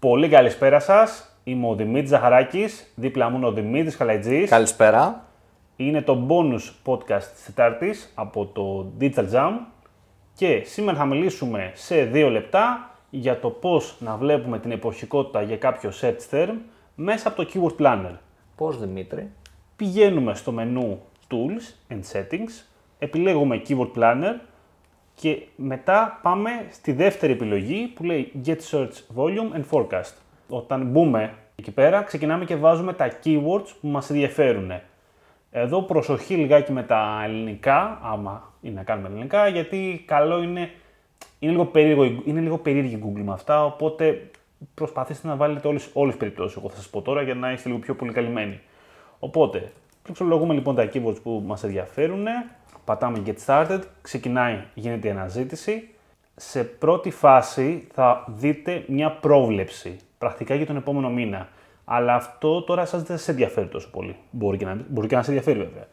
Πολύ καλησπέρα σας. Είμαι ο Δημήτρης Ζαχαράκης. Δίπλα μου είναι ο Δημήτρης Χαλαϊτζής. Καλησπέρα. Είναι το bonus podcast της Τετάρτης από το Digital Jam. Και σήμερα θα μιλήσουμε σε δύο λεπτά για το πώς να βλέπουμε την εποχικότητα για κάποιο search term μέσα από το Keyword Planner. Πώς Δημήτρη; Πηγαίνουμε στο μενού Tools and Settings, επιλέγουμε Keyword Planner και μετά πάμε στη δεύτερη επιλογή που λέει Get Search Volume and Forecast. Όταν μπούμε εκεί πέρα, ξεκινάμε και βάζουμε τα keywords που μας ενδιαφέρουν. Εδώ προσοχή λιγάκι με τα ελληνικά, άμα είναι να κάνουμε ελληνικά, γιατί καλό είναι, είναι λίγο, περίεργο, είναι λίγο περίεργη η Google με αυτά, οπότε προσπαθήστε να βάλετε όλες, όλες τις περιπτώσεις, εγώ θα σας πω τώρα, για να είστε λίγο πιο πολύ καλυμμένοι. Οπότε, πληκτρολογούμε λοιπόν τα keywords που μας ενδιαφέρουν, πατάμε Get Started, ξεκινάει, γίνεται η αναζήτηση. Σε πρώτη φάση θα δείτε μια πρόβλεψη, πρακτικά για τον επόμενο μήνα. Αλλά αυτό τώρα σας δεν σε ενδιαφέρει τόσο πολύ. Μπορεί και να, μπορεί και να σε ενδιαφέρει βέβαια.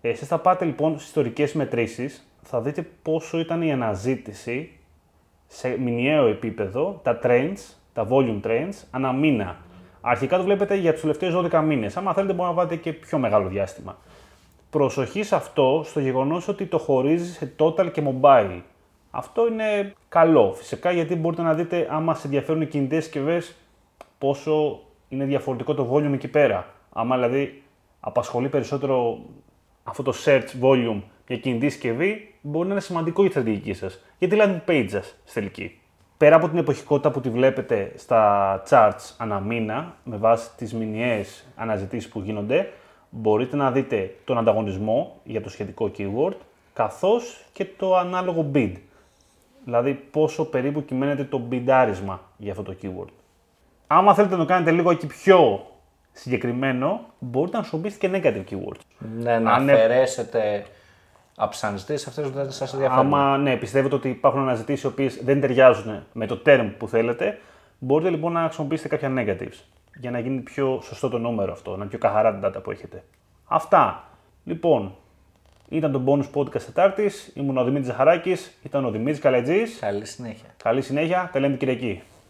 Εσείς θα πάτε λοιπόν στις ιστορικές μετρήσεις, θα δείτε πόσο ήταν η αναζήτηση σε μηνιαίο επίπεδο, τα trends, τα volume trends, ανά μήνα. Αρχικά το βλέπετε για τους τελευταίους 12 μήνες. Άμα θέλετε μπορείτε να βάλετε και πιο μεγάλο διάστημα. Προσοχή σε αυτό, στο γεγονός ότι το χωρίζει σε total και mobile. Αυτό είναι καλό φυσικά γιατί μπορείτε να δείτε άμα σε ενδιαφέρουν οι κινητές συσκευές πόσο είναι διαφορετικό το volume εκεί πέρα. Άμα δηλαδή απασχολεί περισσότερο αυτό το search volume για κινητή συσκευή, μπορεί να είναι σημαντικό για τη στρατηγική σας. Για τη landing page σας στη τελική. Πέρα από την εποχικότητα που τη βλέπετε στα charts ανά μήνα, με βάση τις μηνιαίες αναζητήσεις που γίνονται, μπορείτε να δείτε τον ανταγωνισμό για το σχετικό keyword, καθώς και το ανάλογο bid. Δηλαδή πόσο περίπου κυμαίνεται το bidarisμα για αυτό το keyword. Άμα θέλετε να το κάνετε λίγο εκεί πιο συγκεκριμένο, μπορείτε να χρησιμοποιήσετε και negative keywords. Ναι, να Αν αφαιρέσετε από τι αναζητήσει αυτές που δεν σας ενδιαφέρουν. Άμα ναι, πιστεύετε ότι υπάρχουν αναζητήσεις οι οποίες δεν ταιριάζουν με το term που θέλετε, μπορείτε λοιπόν να χρησιμοποιήσετε κάποια negatives για να γίνει πιο σωστό το νούμερο αυτό, να είναι πιο καθαρά την data που έχετε. Αυτά. Λοιπόν, ήταν το bonus podcast Τετάρτης. Ήμουν ο Δημήτρης Ζαχαράκης, ήταν ο Δημήτρης Καλετζής. Καλή συνέχεια. Καλή συνέχεια. Τα λέμε Κυριακή.